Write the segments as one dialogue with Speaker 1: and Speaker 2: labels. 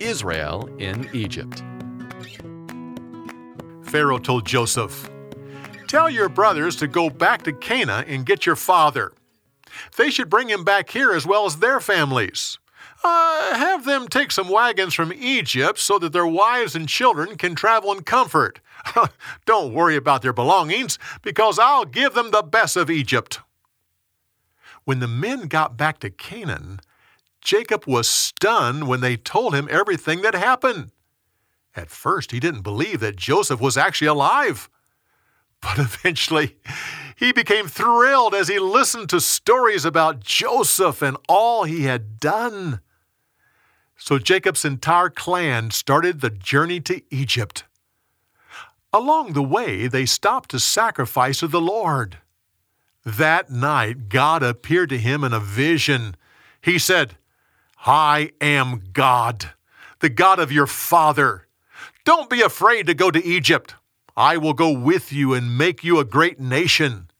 Speaker 1: Israel in Egypt.
Speaker 2: Pharaoh told Joseph, Tell your brothers to go back to Canaan and get your father. They should bring him back here as well as their families. Uh, have them take some wagons from Egypt so that their wives and children can travel in comfort. Don't worry about their belongings, because I'll give them the best of Egypt. When the men got back to Canaan, Jacob was stunned when they told him everything that happened. At first, he didn't believe that Joseph was actually alive. But eventually, he became thrilled as he listened to stories about Joseph and all he had done. So Jacob's entire clan started the journey to Egypt. Along the way, they stopped to sacrifice to the Lord. That night, God appeared to him in a vision. He said, I am God, the God of your father. Don't be afraid to go to Egypt. I will go with you and make you a great nation.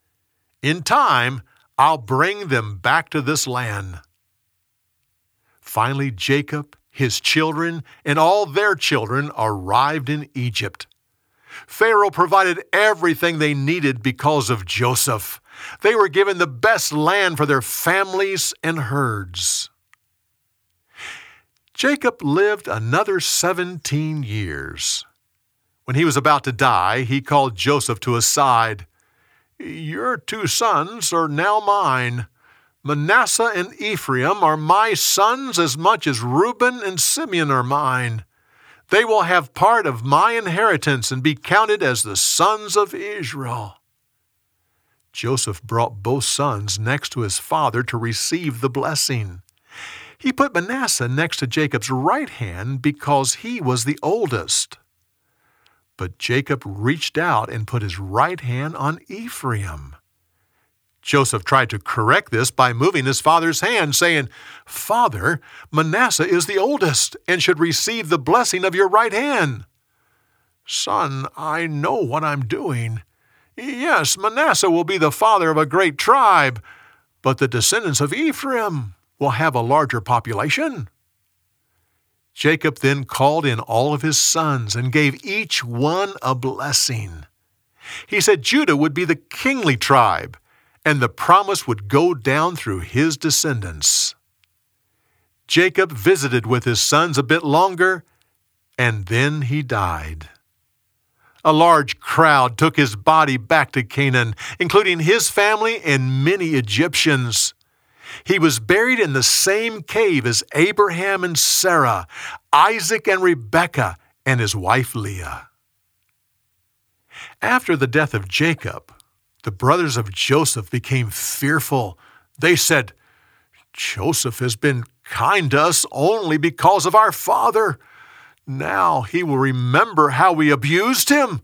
Speaker 2: In time, I'll bring them back to this land. Finally, Jacob, his children, and all their children arrived in Egypt. Pharaoh provided everything they needed because of Joseph. They were given the best land for their families and herds. Jacob lived another 17 years. When he was about to die, he called Joseph to his side. Your two sons are now mine. Manasseh and Ephraim are my sons as much as Reuben and Simeon are mine. They will have part of my inheritance and be counted as the sons of Israel. Joseph brought both sons next to his father to receive the blessing. He put Manasseh next to Jacob's right hand because he was the oldest. But Jacob reached out and put his right hand on Ephraim. Joseph tried to correct this by moving his father's hand, saying, Father, Manasseh is the oldest and should receive the blessing of your right hand. Son, I know what I'm doing. Yes, Manasseh will be the father of a great tribe, but the descendants of Ephraim will have a larger population. Jacob then called in all of his sons and gave each one a blessing. He said Judah would be the kingly tribe, and the promise would go down through his descendants. Jacob visited with his sons a bit longer, and then he died. A large crowd took his body back to Canaan, including his family and many Egyptians. He was buried in the same cave as Abraham and Sarah, Isaac and Rebekah, and his wife Leah. After the death of Jacob, the brothers of Joseph became fearful. They said, Joseph has been kind to us only because of our father. Now he will remember how we abused him.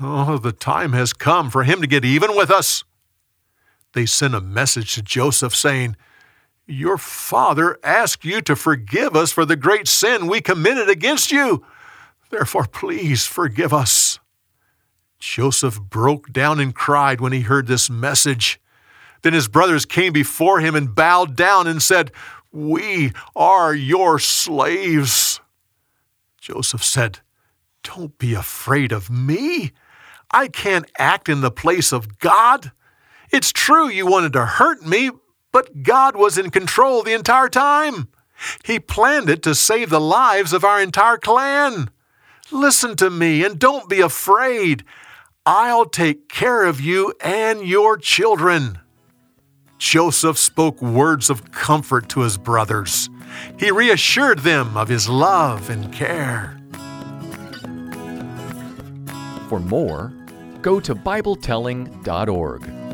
Speaker 2: Oh, the time has come for him to get even with us they sent a message to Joseph saying, Your father asked you to forgive us for the great sin we committed against you. Therefore, please forgive us. Joseph broke down and cried when he heard this message. Then his brothers came before him and bowed down and said, We are your slaves. Joseph said, Don't be afraid of me. I can't act in the place of God. It's true you wanted to hurt me, but God was in control the entire time. He planned it to save the lives of our entire clan. Listen to me and don't be afraid. I'll take care of you and your children. Joseph spoke words of comfort to his brothers. He reassured them of his love and care.
Speaker 1: For more, go to BibleTelling.org.